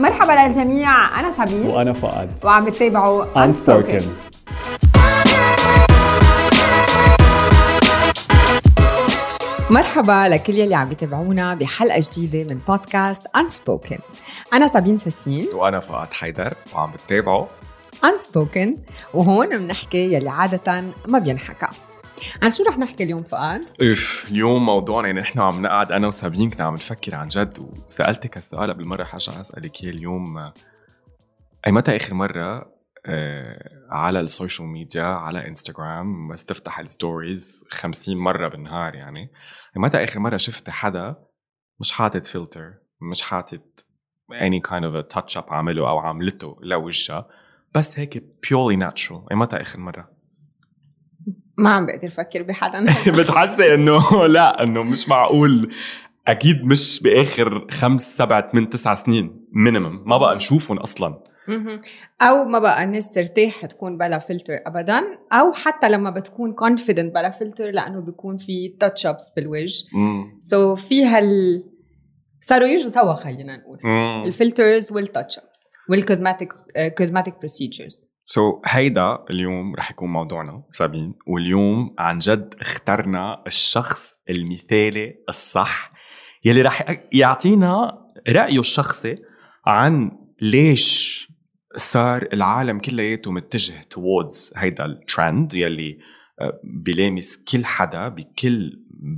مرحبا للجميع أنا سابين وأنا فؤاد. وعم بتتابعوا Unspoken. مرحبا لكل يلي عم يتابعونا بحلقة جديدة من بودكاست Unspoken. أنا سابين ساسين. وأنا فؤاد حيدر وعم بتابعوا Unspoken. وهون بنحكي يلي عادة ما بينحكى. عن شو رح نحكي اليوم فؤاد؟ اف اليوم موضوعنا يعني نحن عم نقعد أنا وسابين كنا عم نفكر عن جد وسألتك هالسؤال قبل مرة حاجة أسألك إياه اليوم. أي متى آخر مرة آه على ال social media على إنستغرام بس تفتح ال stories 50 مرة بالنهار يعني متى آخر مرة شفت حدا مش حاطط فلتر مش حاطط kind of a touch up عمله أو عملته لوجهها بس هيك purely أي متى آخر مرة؟ ما عم بقدر أفكر بحدا بتحسي إنه لا إنه مش معقول. أكيد مش بآخر خمس سبع ثمان تسع سنين minimum ما بقى نشوفهم أصلا. أو ما بقى الناس ترتاح تكون بلا فلتر ابدا أو حتى لما بتكون confident بلا فلتر لأنه بيكون في touch ups بالوجه. so so في هال صاروا يجوا سوا خلينا نقول. ال filters وال touch ups وال cosmetic cosmetic procedures so so, هيدا اليوم رح يكون موضوعنا سابين. واليوم عن جد اخترنا الشخص المثالي الصح يلي رح يعطينا رأيه الشخصي عن ليش صار العالم كلياته متجه towards هيدا الترند يلي آه، بلامس كل حدا بكل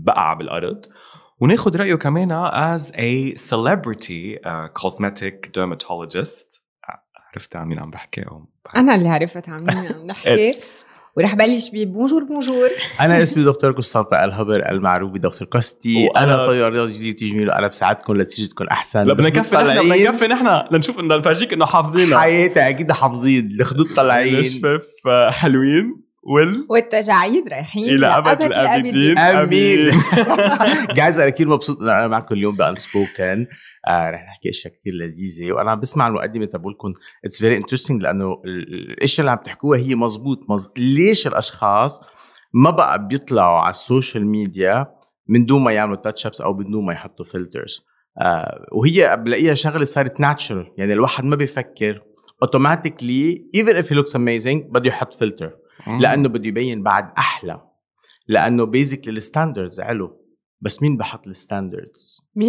بقعة بالأرض. وناخد رأيه كمان as a celebrity uh, cosmetic dermatologist. عرفت عن مين عم بحكي أو أنا اللي عرفت عن مين عم نحكي ورح بلش ب bonjour bonjour أنا اسمي دكتور قسطنطين الهبر المعروف بدكتور كوستي. وأنا طبيب أمراض جلدية تجميل وأنا بساعدكم لنتيجتكم أحسن. لا بدنا نكفي نحن بدنا نكفي نحن. لنشوف انه نفرجيك إنه حافظينها حياتي أكيد حافظين. الخدود طالعين. الشفاف حلوين وال والتجاعيد رايحين إلى أبد الأبدين. أمين. جايز أنا كثير مبسوط انه أنا معكم اليوم ب unspoken آه رح نحكي أشياء كثير لذيذة. وأنا عم بسمع المقدمة تبعولكم it's very interesting لأنه الأشياء اللي عم تحكوها هي مزبوط. مز... ليش الأشخاص ما بقى بيطلعوا على ال social media من دون ما يعملوا touch ups أو من دون ما يحطوا filters آه وهي بلاقيها شغلة صارت natural يعني الواحد ما بيفكر. automatically even if he looks amazing بده يحط فلتر لأنه بده يبين بعد أحلى. لأنه basically ال standards علو. بس مين بحط ال standards 100%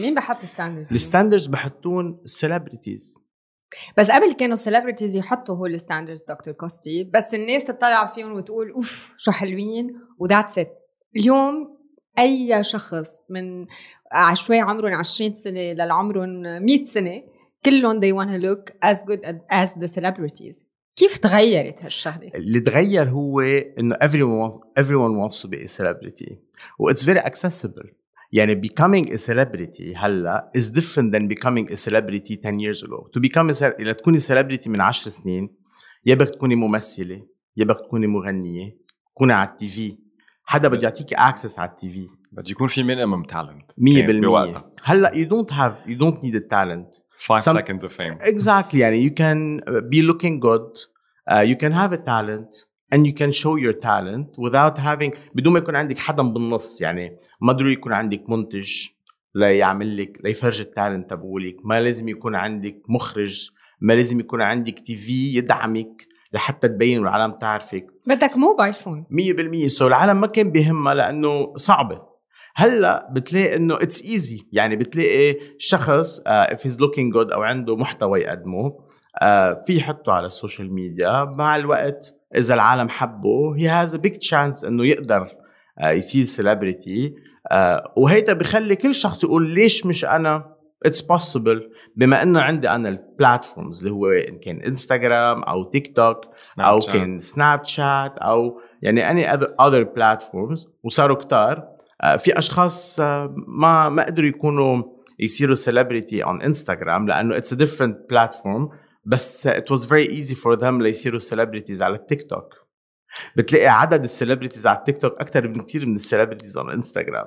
مين بحط ال standards ال standards بحطون ال celebrities بس قبل كانوا ال celebrities يحطوا هو ال standards دكتور كوستي. بس الناس تطلع فيهم وتقول أوف شو حلوين. و that's it اليوم أي شخص من شوي عمرهم 20 سنة للعمرهم 100 سنة كلهم they want to look as good as the celebrities. كيف تغيرت هالشغلة؟ اللي تغير هو إنه everyone everyone wants to be a celebrity. و it's very accessible يعني becoming a celebrity هلا is different than becoming a celebrity 10 years ago. To become a لتكوني celebrity من 10 سنين يا بدك تكوني ممثلة يا بدك تكوني مغنية تكوني على ال TV. حدا بده يعطيك access على ال TV. بده يكون في minimum talent 100% هلا you don't have you don't need ال talent five Some, seconds of fame. Exactly يعني you can be looking good uh, you can have a talent and you can show your talent without having بدون ما يكون عندك حدا بالنص يعني ما ضروري يكون عندك منتج ليعمل لك ليفرج ال talent تبعولك ما لازم يكون عندك مخرج ما لازم يكون عندك TV يدعمك لحتى تبين والعالم تعرفك. بدك mobile phone. 100% so العالم ما كان بيهمها لأنه صعبة. هلأ بتلاقي إنه it's easy يعني بتلاقي شخص if he's looking good أو عنده محتوى يقدمه uh, في يحطه على ال social media مع الوقت إذا العالم حبه he has a big chance إنه يقدر uh, يصير celebrity uh, وهيدا بخلي كل شخص يقول ليش مش أنا؟ it's possible بما إنه عندي أنا ال platforms اللي هو إن كان انستغرام أو تيك توك أو كان سناب شات أو يعني any other platforms وصاروا كتار. آه، في أشخاص آه، ما ما قدروا يكونوا يصيروا celebrity on انستغرام لأنه it's different platform بس it was very easy for them ليصيروا celebrities على التيك توك بتلاقي عدد ال celebrities على التيك توك أكثر بكثير من ال celebrities على انستغرام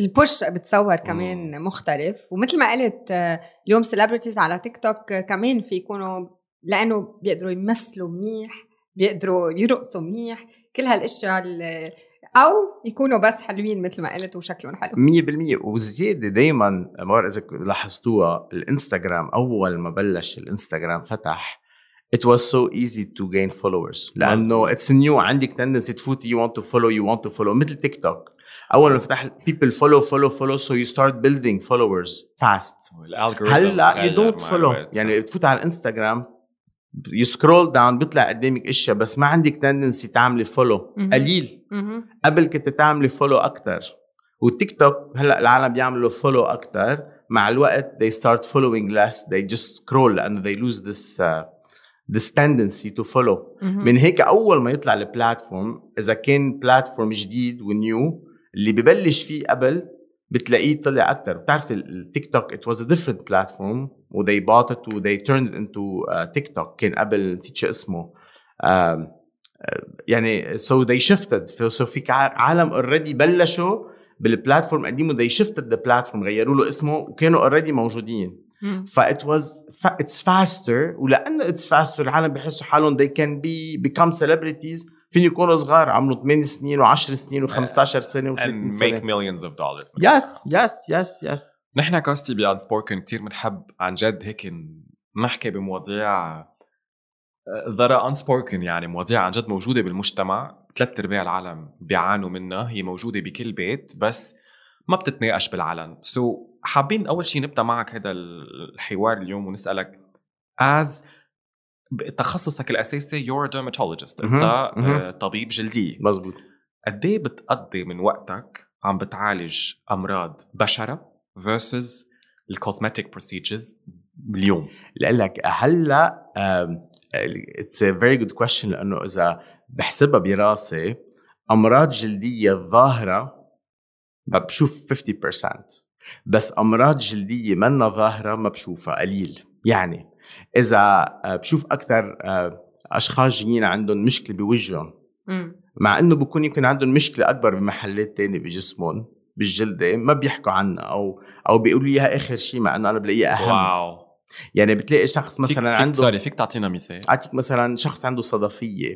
ال approach بتصور كمان مم. مختلف. ومثل ما قلت آه، اليوم celebrities على تيك توك كمان في يكونوا لأنه بيقدروا يمثلوا منيح بيقدروا يرقصوا منيح. كل هالأشياء أو يكونوا بس حلوين مثل ما قلت وشكلهم حلو. 100% وزيادة دائما ما بعرف إذا لاحظتوها الإنستغرام أول ما بلش الإنستغرام فتح it was so easy to gain followers. لأنه it's new عندك tendency تفوتي you want to follow you want to follow. مثل تيك توك أول ما فتح people follow follow follow so you start building followers fast. هلأ you don't follow. يعني بتفوت على الانستغرام you scroll down بيطلع قدامك أشياء بس ما عندك tendency تعملي follow قليل. قبل كنت تعملي follow أكثر والتيك توك هلأ العالم بيعملوا follow أكثر مع الوقت they start following less. they just scroll لأنه they lose this uh, this tendency to follow. من هيك أول ما يطلع ال platform إذا كان platform جديد و new اللي ببلش فيه قبل بتلاقيه طلع أكثر بتعرف التيك توك it was a different platform و they بought it و they turned it into تيك توك كان قبل نسيت شو اسمه uh, يعني so they shifted so في عالم already بلشوا بال platform قديمه they shifted the platform غيروا له اسمه وكانوا already موجودين. that was it's faster ولأنه it's faster العالم بيحسوا حالهم they can be become celebrities فين يكونوا صغار عملوا 8 سنين و10 سنين و15 سنه و30 سنة and make millions of dollars. yes yes yes yes نحن Costi ب unspoken كثير بنحب عن جد هيك نحكي بمواضيع that are unspoken يعني مواضيع عن جد موجودة بالمجتمع. ثلاث أرباع العالم بيعانوا منها هي موجودة بكل بيت بس ما بتتناقش بالعلن so so, حابين أول شيء نبدأ معك هذا الحوار اليوم ونسألك as تخصصك الأساسي you're dermatologist أنت آه، طبيب جلديه مزبوط قد إيه بتقضي من وقتك عم بتعالج أمراض بشرة versus ال cosmetic procedures اليوم؟ لك هلأ it's a very good question لأنه إذا بحسبها براسي أمراض جلدية ظاهرة بشوف 50% بس أمراض جلدية منا ظاهرة ما بشوفها قليل. يعني إذا آه، بشوف أكثر آه، أشخاص جايين عندهم مشكلة بوجههم. مع إنه بكون يمكن عندهم مشكلة أكبر بمحلات تانية بجسمهم بالجلدة ما بيحكوا عنها أو أو بيقولوا إياها آخر شيء مع إنه أنا بلاقيها أهم. wow. يعني بتلاقي شخص مثلا فيك عنده سوري فيك تعطينا مثال. أعطيك مثلا شخص عنده صدفية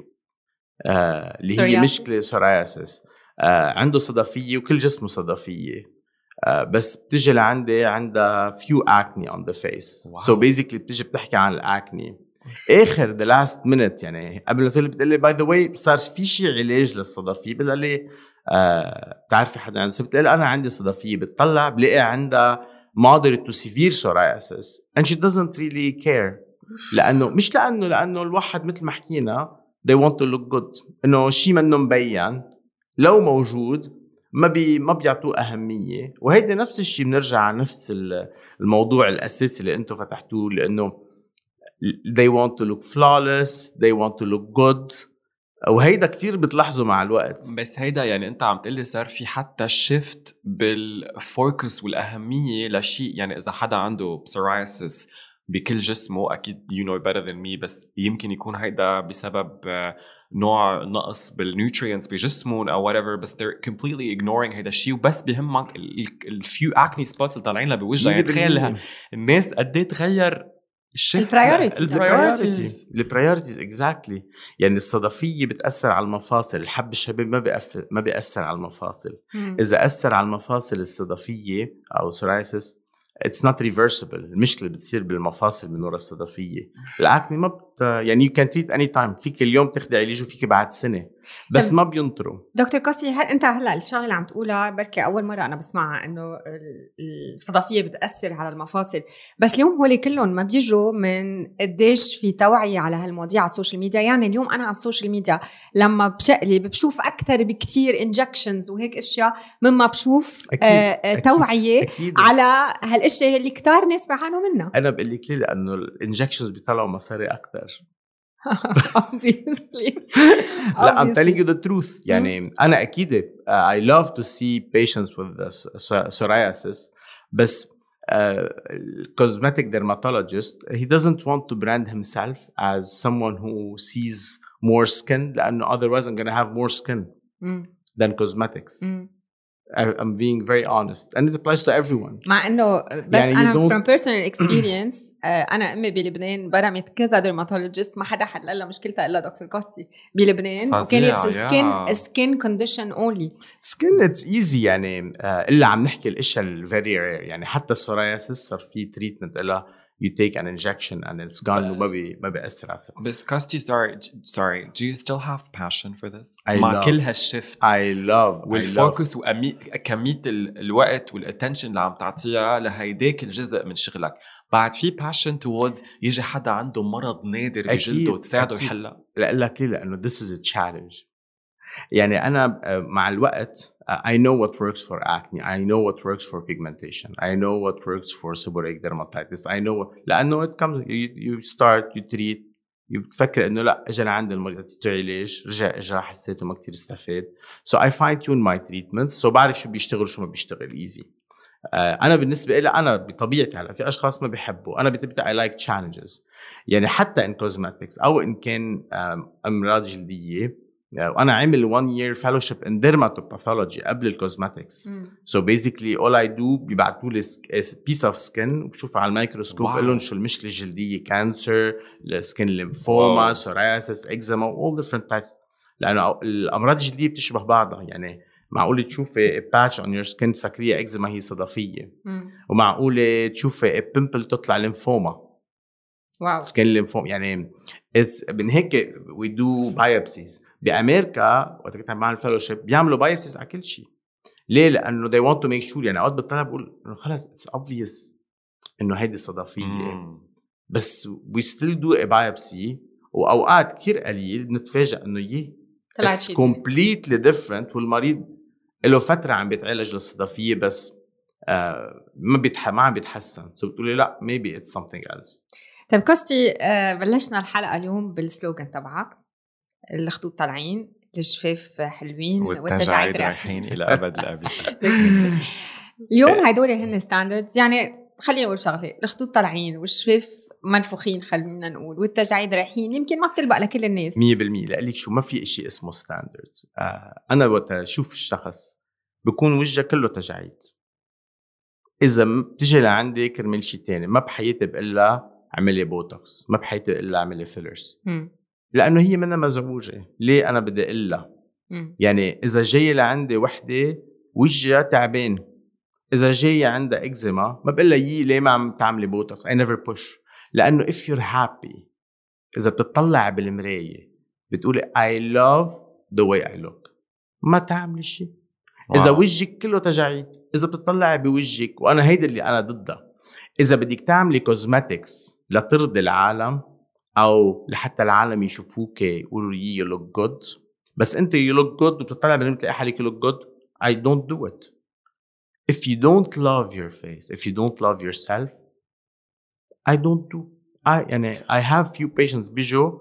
آه اللي هي مشكلة psoriasis آه عنده صدفية وكل جسمه صدفية. بس بتجي لعندي عندها few acne on the face so basically بتجي بتحكي عن ال acne آخر the last minute يعني قبل الفيلم بتقول لي by the way صار في شيء علاج للصدفيه بتقول لي آه بتعرفي حدا عنده؟ بتقول أنا عندي صدفيه بتطلع بلاقي عندها moderate to severe psoriasis and she doesn't really care. لأنه مش لأنه لأنه الواحد مثل ما حكينا they want to look good. إنه شيء منه مبين لو موجود ما بي ما بيعطوه أهمية. وهيدا نفس الشيء بنرجع على نفس الموضوع الأساسي اللي أنتم فتحتوه لأنه they want to look flawless they want to look good. وهيدا كتير بتلاحظه مع الوقت. بس هيدا يعني أنت عم تقلي صار في حتى shift بال focus والأهمية لشيء يعني إذا حدا عنده psoriasis بكل جسمه أكيد you know better than me بس يمكن يكون هيدا بسبب نوع نقص بال nutrients بجسمهم أو whatever بس they're completely ignoring هيدا الشيء وبس بهمك ال few acne spots اللي طالعين لها بوجهها. يعني تخيل الناس قد إيه تغير ال priority ال priorities ال priorities exactly يعني الصدفية بتأثر على المفاصل. الحب الشباب ما بيأثر ما بيأثر على المفاصل. إذا أثر على المفاصل الصدفية أو psoriasis it's not reversible المشكلة بتصير بالمفاصل من وراء الصدفية. ال acne ما بت يعني you can treat any time فيك اليوم تاخذي علاج وفيك بعد سنة. بس ما بينطروا. دكتور كوستي هل أنت هلأ الشغلة اللي عم تقولها؟ بركي أول مرة أنا بسمعها إنه الصدفية بتأثر على المفاصل. بس اليوم هول كلهم ما بيجوا من قديش في توعية على هالمواضيع على ال social media. يعني اليوم أنا على ال social media لما بشقلب بشوف أكثر بكتير injections وهيك أشياء مما بشوف أكيد. آه توعية أكيد. على هالأشياء اللي كتار ناس بيعانوا منها. أنا بقول لك ليه لأنه الانجكشنز بيطلعوا مصاري أكثر obviously لا I'm telling you the truth يعني انا اكيد uh, I love to see patients with psoriasis بس uh, cosmetic dermatologist he doesn't want to brand himself as someone who sees more skin لانه otherwise I'm gonna have more skin mm. than cosmetics mm. I'm being very honest. And it applies to everyone. مع إنه بس يعني أنا from personal experience آه، أنا أمي بلبنان برمت كذا dermatologist ما حدا حل لها مشكلتها إلا دكتور كوستي بلبنان. وكانت. سكين سكين كونديشن اونلي سكين اتس ايزي يعني آه، إلا عم نحكي الأشياء ال very rare يعني حتى ال psoriasis صار في treatment لها you take an injection and it's gone. وما بي ما بيأثر على. بس كوستي sorry sorry do you still have passion for this? I مع love- كل هال shift I love وال focus وكميه ال- الوقت وال attention اللي عم تعطيها لهيداك الجزء من شغلك. بعد في passion towards يجي حدا عنده مرض نادر بجلده وتساعده أكيد. يحلها لأقول لك ليه؟ لأنه this is a challenge. يعني أنا آه، مع الوقت آه، I know what works for acne. I know what works for pigmentation. I know what works for seborrheic dermatitis. I know what... لأنه it comes you, you start you treat. بتفكر إنه لأ اجى لعند المريض علاج رجع اجى حسيته ما كثير استفاد. So I fine tune my treatments. So بعرف شو بيشتغل شو ما بيشتغل easy أنا بالنسبة لي أنا بطبيعتي هلأ في أشخاص ما بيحبوا. أنا بطبيعتي I like challenges. يعني حتى in cosmetics أو إن كان أمراض جلدية آه، وأنا عامل 1 year fellowship in dermatopathology قبل ال cosmetics So basically all I do بيبعتوا لي piece of skin وبشوفها على الميكروسكوب. بقول لهم شو المشكلة؟ الجلديه cancer ال skin lymphoma Wow. psoriasis eczema all different types. لأنه الأمراض الجلدية بتشبه بعضها. يعني معقول تشوفي patch on your skin تفكريها اكزيما هي صدفية. ومعقوله تشوفي pimple تطلع lymphoma wow. skin lymphoma يعني it's من هيك we do biopsies بأمريكا وقت كنت عم بعمل fellowship بيعملوا biopsies على كل شيء. ليه؟ لأنه they want to make sure يعني اوقات بطلع بقول إنه خلص it's obvious إنه هيدي صدفيه. بس we still do a biopsy وأوقات كثير قليل بنتفاجئ إنه يي شيء completely different والمريض له فترة عم بيتعالج للصدفيه بس آه ما بيتح... ما عم بيتحسن. so بتقولي لأ maybe it's something else. طيب كوستي آه، بلشنا الحلقة اليوم بال slogan تبعك. الخطوط طالعين الشفاف حلوين والتجاعيد رايحين إلى أبد الأبد. اليوم هدول هن standards يعني خلينا نقول شغلة الخطوط طالعين والشفاف منفوخين خلينا نقول والتجاعيد رايحين يمكن ما بتلبق لكل الناس. 100% لك شو ما في شيء اسمه standards آه أنا وقت أشوف الشخص بكون وجهه كله تجاعيد. إذا بتجي لعندي كرمال شيء تاني ما بحياتي بقول لها اعملي بوتوكس ما بحياتي بقول لها اعملي fillers. لأنه هي منها مزعوجة. ليه أنا بدي أقول لها. يعني إذا جاية لعندي وحدة وجهها تعبان. إذا جاية عندها إكزيما ما بقول لها يي ليه ما عم تعملي Botox؟ I never push لأنه if you're happy إذا بتطلع بالمراية بتقولي I love the way I look. ما تعملي شيء. إذا wow. وجهك كله تجاعيد إذا بتطلعي بوجهك وأنا هيدا اللي أنا ضدها. إذا بدك تعملي cosmetics لترضي العالم أو لحتى العالم يشوفوك يقولوا you look good بس أنت you look good وبتطلع بالمرايه بتلاقي حالك you look good I don't do it. If you don't love your face if you don't love yourself I don't do. I يعني I have few patients. بيجوا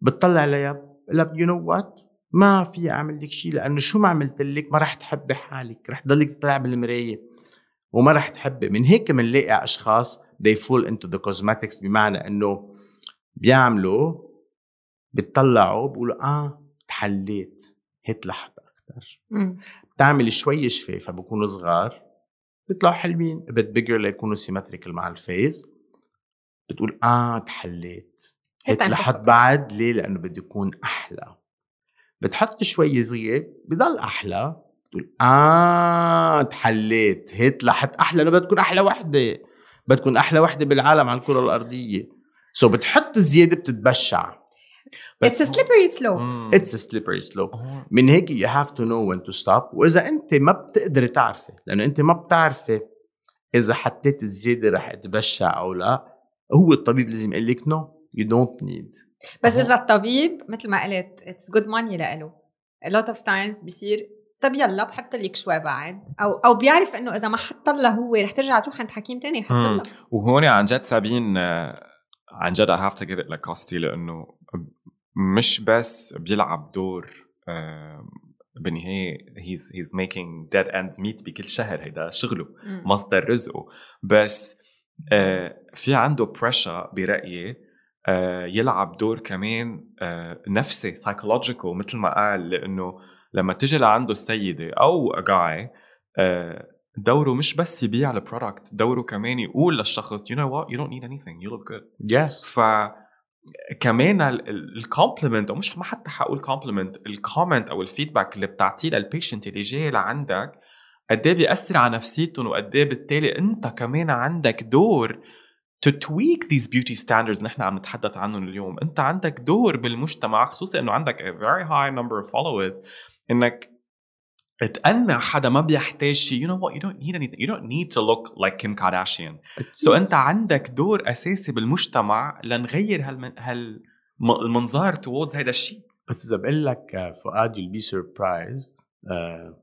بتطلع عليها لا you know what? ما في أعمل لك شيء لأنه شو ما عملت لك ما رح تحبي حالك رح تضلك تطلع بالمراية وما رح تحبي من هيك بنلاقي أشخاص they fall into the cosmetics بمعنى إنه بيعملوا بتطلعوا بيقولوا آه تحليت هيك لحظة أكثر. بتعمل شوي شفافه بكونوا صغار. بيطلعوا حلوين. بت بيجر ليكونوا symmetrical مع ال face. بتقول آه تحليت هيك لحد. بعد. ليه؟ لأنه بده يكون أحلى. بتحط شوي صغير بضل أحلى. بتقول آه تحليت هيك لحد أحلى. أنا بدها تكون أحلى وحدة. بدها تكون أحلى وحدة بالعالم على الكرة الأرضية. so بتحط زيادة بتتبشع. It's a slippery slope. مم. it's slippery slope هون- من هيك you have to know when to stop وإذا أنت ما بتقدري تعرفي لأنه أنت ما بتعرفي إذا حطيت الزيادة رح تبشع أو لا هو الطبيب لازم يقول لك no you don't need بس. إذا الطبيب مثل ما قلت it's good money لإله. A lot of times بصير طب يلا بحط لك شوي بعد. أو أو بيعرف إنه إذا ما حط لها هو رح ترجع تروح عند حكيم تاني يحط. لها. وهون عن جد سابين آه، عن جد I have to give it لكاستي لأنه مش بس بيلعب دور بالنهايه he's he's making dead ends meet بكل شهر هيدا شغله. مصدر رزقه بس آه، في عنده بريشر برأيي آه، يلعب دور كمان آه، نفسي سايكولوجيكال مثل ما قال لأنه لما تجي لعنده السيدة أو جاي آه، دوره مش بس يبيع ال product دوره كمان يقول للشخص you know what? You don't need anything. You look good. yes ف كمان ال compliment أو مش ما حتى حقول compliment ال comment أو ال feedback اللي بتعطيه لل patient اللي جاي لعندك قد إيه بيأثر على نفسيتهم وقد إيه بالتالي أنت كمان عندك دور to tweak these beauty standards نحن عم نتحدث عنهم اليوم. أنت عندك دور بالمجتمع خصوصا إنه عندك a very high number of followers إنك تقنع حدا ما بيحتاج شيء. You know what? You don't need anything. You don't need to look like Kim Kardashian. So أنت عندك دور أساسي بالمجتمع لنغير هالمن... هال المنظار towards هذا الشيء. بس إذا بقول لك فؤاد you'll be surprised. uh,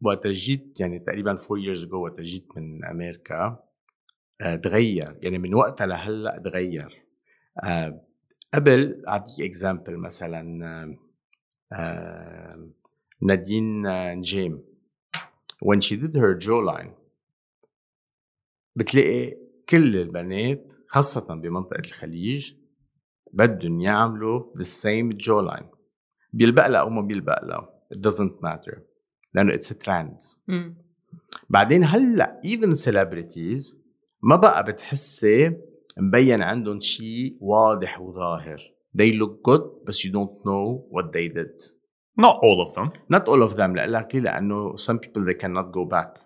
وقت جيت يعني تقريبا 4 years ago وقت جيت من أمريكا uh, تغير. يعني من وقتها لهلأ تغير. uh, قبل أعطيك اكزامبل مثلا uh, نادين نجيم when she did her jawline بتلاقي كل البنات خاصة بمنطقة الخليج بدهم يعملوا the same jawline. بيلبق لها أو ما بيلبق لها. It doesn't matter. لأنه it's a trend. بعدين هلأ even celebrities ما بقى بتحسي مبين عندهم شيء واضح وظاهر. They look good بس you don't know what they did. Not all of them. Not all of them. لك ليه؟ لأنه some people they cannot go back.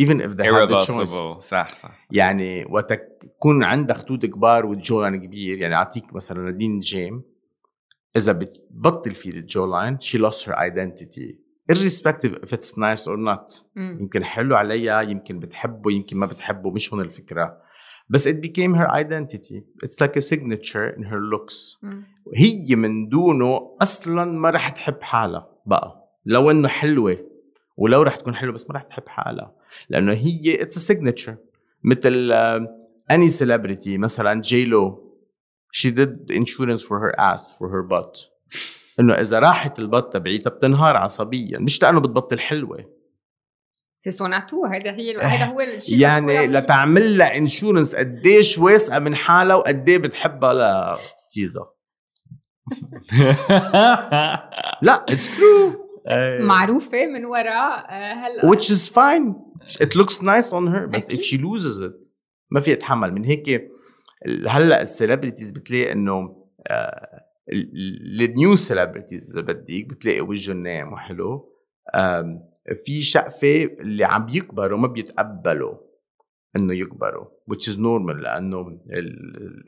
Even if they have the choice. صح صح يعني وقت تكون عندك خدود كبار والجولان كبير. يعني أعطيك مثلا نادين جيم. إذا بتبطل في الجولاين she lost her identity. Irrespective if it's nice or not. يمكن حلو عليها يمكن بتحبه يمكن ما بتحبه. مش هون الفكرة. بس it became her identity. It's like a signature in her looks. هي من دونه أصلا ما رح تحب حالها بقى. لو إنه حلوة ولو رح تكون حلوة بس ما رح تحب حالها. لأنه هي it's signature. مثل any celebrity مثلا J.Lo she did insurance for her ass for her butt. إنه إذا راحت ال butt تبعيتها بتنهار عصبيا. مش لأنه بتبطل حلوة. سي سون اتو هذا هي هذا هو الشيء يعني لتعمل لها انشورنس قديش واثقه من حالها وقد إيه بتحبها لتيزا لا اتس ترو معروفة من وراء آه، هلا. Which is fine. It looks nice on her بس if she loses it ما فيها تتحمل من هيك هلا السليبرتيز بتلاقي إنه النيو سليبرتيز إذا بدك بتلاقي وجههم ناعم وحلو. في شقفة اللي عم يكبروا ما بيتقبلوا إنه يكبروا which is normal لأنه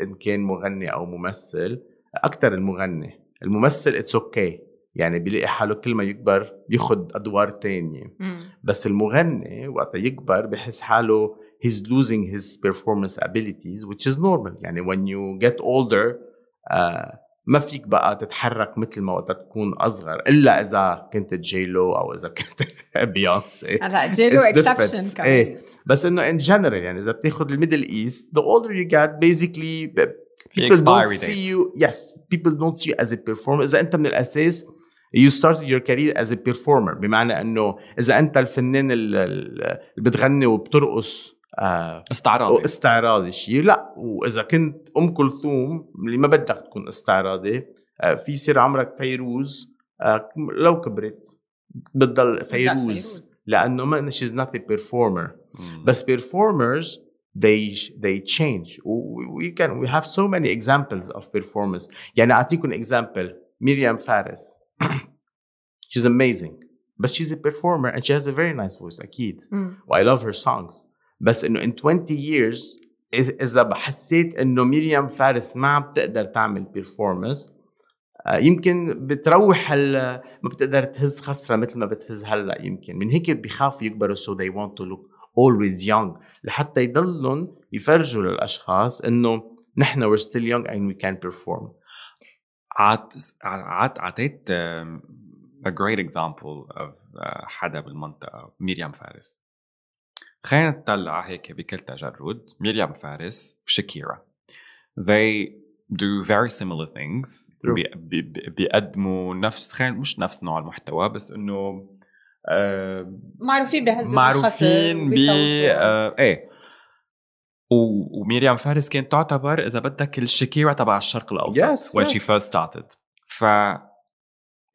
ان كان مغني أو ممثل أكثر المغني الممثل it's okay okay. يعني بيلاقي حاله كل ما يكبر بياخد أدوار تانية مم. بس المغني وقت يكبر بحس حاله he's losing his performance abilities which is normal يعني when you get older uh, ما فيك بقى تتحرك مثل ما وقت تكون أصغر إلا إذا كنت J.Lo أو إذا كنت بيونسي هلا J.Lo. exception كمان. إيه. بس إنه in general يعني إذا بتاخذ ال Middle East the older you get basically people don't see you yes people don't see you as a performer. إذا أنت من الأساس you started your career as a performer. بمعنى إنه إذا أنت الفنان ال- ال- اللي بتغني وبترقص آه، استعراضي. استعراضي شيء. لا وإذا كنت أم كلثوم اللي ما بدك تكون استعراضي آه، في سير عمرك فيروز آه، لو كبرت بتضل فيروز. لأنه ما she's not performer بس performers they they change. we can we have so many examples of performance يعني أعطيكم example ميريام فارس. She's amazing. but she's a performer and she has a very nice voice أكيد. mm. well, i love her songs. بس إنه in 20 years إذا حسيت إنه ميريام فارس ما عم بتقدر تعمل performance آه، يمكن بتروح ال- ما بتقدر تهز خسرة مثل ما بتهز هلأ يمكن. من هيك بيخافوا يكبروا so they want to look always young لحتى يضلهم يفرجوا للأشخاص إنه نحن we're still young and we can perform. عط عطيت a great example of uh, حدا بالمنطقة ميريام فارس. خلينا نطلع هيك بكل تجرد ميريام فارس وشاكيرا they do very similar things. بي بي بي- بيقدموا نفس خلينا مش نفس نوع المحتوى بس إنه آه معروفين بهزة معروفين ب آه إيه. وميريام فارس كانت تعتبر إذا بدك الشاكيرا تبع الشرق الأوسط Yes, when yes. she first started. ف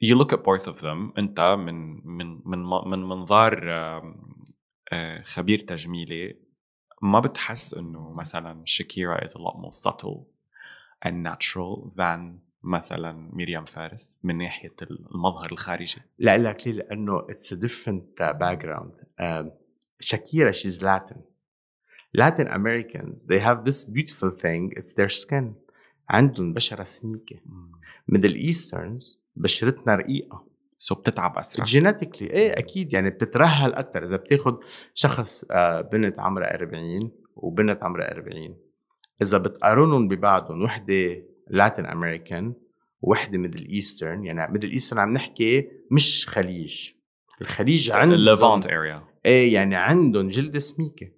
you look at both of them. أنت من من من من منظار خبير تجميلي ما بتحس إنه مثلا شاكيرا is a lot more subtle and natural than مثلا ميريام فارس من ناحية المظهر الخارجي؟ لا لك ليه؟ لأنه it's different background شاكيرا she's Latin Latin. Americans they have this beautiful thing it's their skin. عندهم بشرة سميكة. Middle Easterns بشرتنا رقيقة. so بتتعب أسرع. genetically إيه أكيد يعني بتترهل أكثر إذا بتاخذ شخص آه، بنت عمرها 40 وبنت عمرها 40 إذا بتقارنهم ببعضهم وحدة Latin American وحدة Middle Eastern يعني Middle Eastern عم نحكي مش خليج. الخليج عندهم Levant area إيه يعني عندهم جلد سميكة.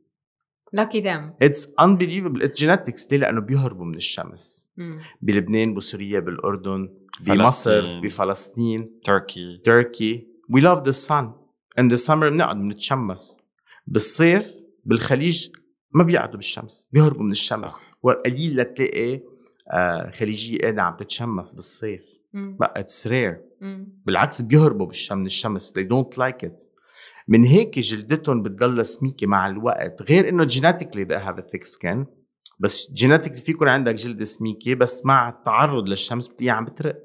lucky them it's unbelievable. it's genetics ليه؟ لأنه بيهربوا من الشمس. بلبنان بسوريا بالأردن بمصر فلسطين. بفلسطين تركي. تركي. We love the sun. In the summer بنقعد بنتشمس. بالصيف بالخليج ما بيقعدوا بالشمس. بيهربوا من الشمس. صح. وقليل لتلاقي آه خليجية قاعدة عم تتشمس بالصيف. it's rare بالعكس بيهربوا بالشمس من الشمس. They don't like it. من هيك جلدتهم بتضل سميكة مع الوقت غير إنه they have a thick skin بس genetically في يكون عندك جلد سميكة بس مع التعرض للشمس بتلاقيها عم بترق.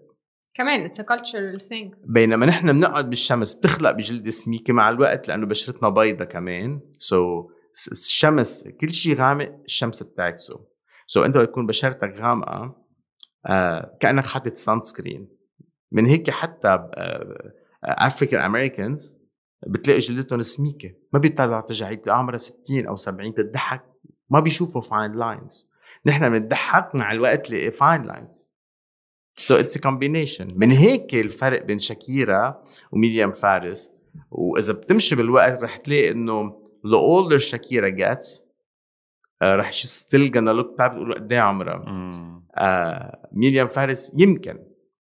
كمان it's a cultural thing بينما نحن بنقعد بالشمس بتخلق بجلد سميكة مع الوقت لأنه بشرتنا بيضة كمان. so, الشمس كل شيء غامق الشمس بتعكسه so, أنت بتكون بشرتك غامقة آه كأنك حاطط sunscreen من هيك حتى African Americans بتلاقي جلدتهم سميكة ما بيطلعوا تجاعيد عمرها 60 أو 70 بتضحك. ما بيشوفوا fine lines نحن بنضحك مع الوقت تلاقي fine lines so it's combination من هيك الفرق بين شاكيرا وميريام فارس. وإذا بتمشي بالوقت رح تلاقي إنه the older شاكيرا gets آه، رح she's still gonna look back بتقول قد إيه عمرها. ميريام فارس يمكن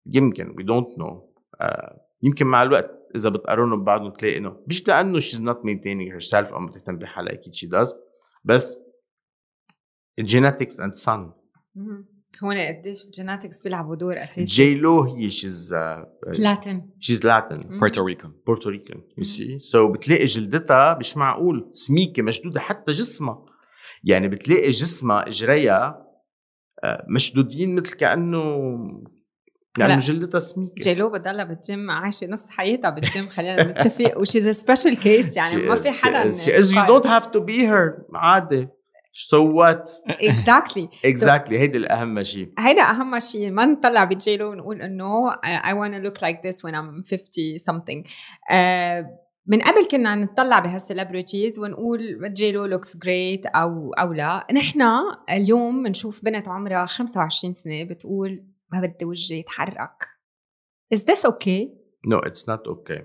يمكن we don't know. آه يمكن مع الوقت إذا بتقارنوا ببعضهم تلاقي إنه مش لأنه she's not maintaining herself أو ما بتهتم بحالها أكيد she does بس genetics and sun. هون قديش genetics بيلعبوا دور أساسي. جي لو هي she's uh, Latin she's Latin. بورتو ريكو Puerto Rican you see so بتلاقي جلدتها مش معقول سميكة مشدودة حتى جسمها. يعني بتلاقي جسمها إجريها آه، مشدودين مثل كأنه. لأنه جلدتها سميكه جيلو بتضلها بالجيم عايشة نص حياتها بالجيم خلينا نتفق و she's special case يعني ما في حدا as you don't have to be here عادي. سو وات اكزاكتلي اكزاكتلي هيدي الأهم شيء هيدا أهم شيء ما نطلع بجيلو ونقول إنه I wanna look like this when I'm 50 something. آه، من قبل كنا نطلع بهال celebrities ونقول جيلو looks great أو أو لا. نحن اليوم بنشوف بنت عمرها 25 سنة بتقول ما بدي وجهي يتحرك. Is this okay؟ no it's not okay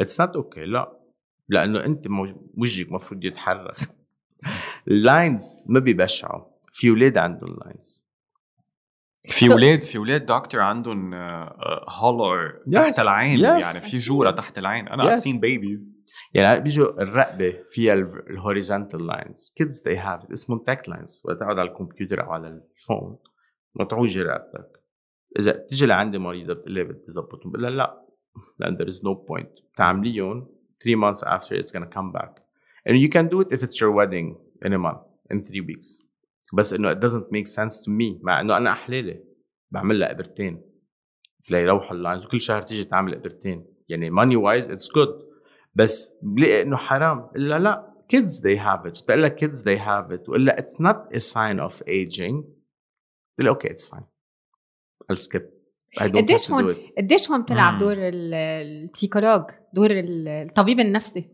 it's not okay لا. لأنه أنت موج- وجهك المفروض يتحرك. ال lines ما بيبشعوا. في أولاد عندهم lines في So- أولاد في أولاد دكتور عندهم hollow Yes, تحت العين yes. يعني. في جورة تحت العين. أنا I've Yes. seen babies. يعني بيجوا الرقبة فيها ال horizontal lines kids they have it. اسمهم tech lines وقت تقعد على الكمبيوتر أو على الفون. مطعوجه رقبتك اذا بتيجي لعندي مريضه بتقول لي بدي اظبطهم بقول لها لا لأن there is no point تعمليهم 3 months after it's gonna come back and you can do it if it's your wedding in a month in 3 weeks بس انه it doesn't make sense to me مع انه أنا احلالي بعمل لها ابرتين ليروحوا اللاينز وكل شهر تيجي تعمل ابرتين يعني money wise it's good بس بلاقي انه حرام الا لا kids they have it بتقول لك kids they have it والا it's not a sign of aging بقول okay it's fine. I'll skip. I don't قديش هون- قديش هون بتلعب مم. دور ال- ال psychologue دور ال- الطبيب النفسي؟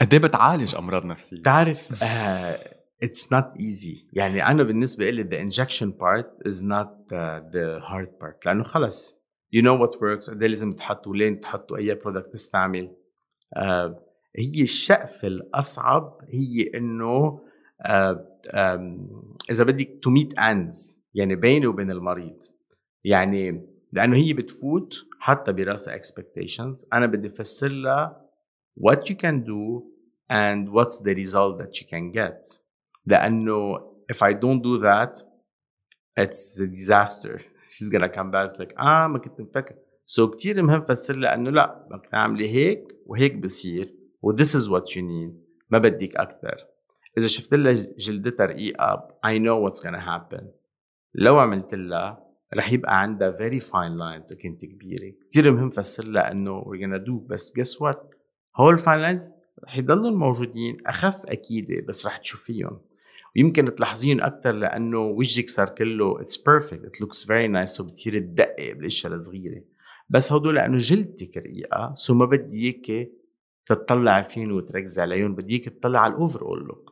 قد إيه بتعالج أمراض نفسية؟ بتعرف uh, it's not easy. يعني أنا بالنسبة لي the injection part is not uh, the hard part. لأنه خلص you know what works قد إيه لازم تحط ولين تحط واي product تستعمل. uh, هي الشقفة الأصعب هي إنه uh, um, إذا بدك to meet ends يعني بيني وبين المريض. يعني لأنه هي بتفوت حتى برأس expectations أنا بدي أفسر لها what you can do and what's the result that you can get. لأنه if I don't do that it's a disaster. She's gonna come back it's like آه ما كنت مفكر. so, كثير مهم فسر لها إنه لا بدك تعملي هيك وهيك بصير. و as what you need ما بدك أكثر إذا شفت لها جلدتها رقيقه I know what's gonna happen. لو عملت لها رح يبقى عندها very fine lines اذا كنت كبيرة. كثير مهم فسر لها إنه we're gonna do بس guess what هول ال fine lines رح يضلوا موجودين أخف أكيد بس رح تشوفيهم. ويمكن تلاحظيهم أكثر لأنه وجهك صار كله it's perfect it looks very nice so بتصيري تدقق بالأشياء الصغيرة. بس هدول لأنه جلدتك رقيقة so ما بدي اياك تطلع فيهم وتركزي عليهم بدي اياك تطلع على ال overall look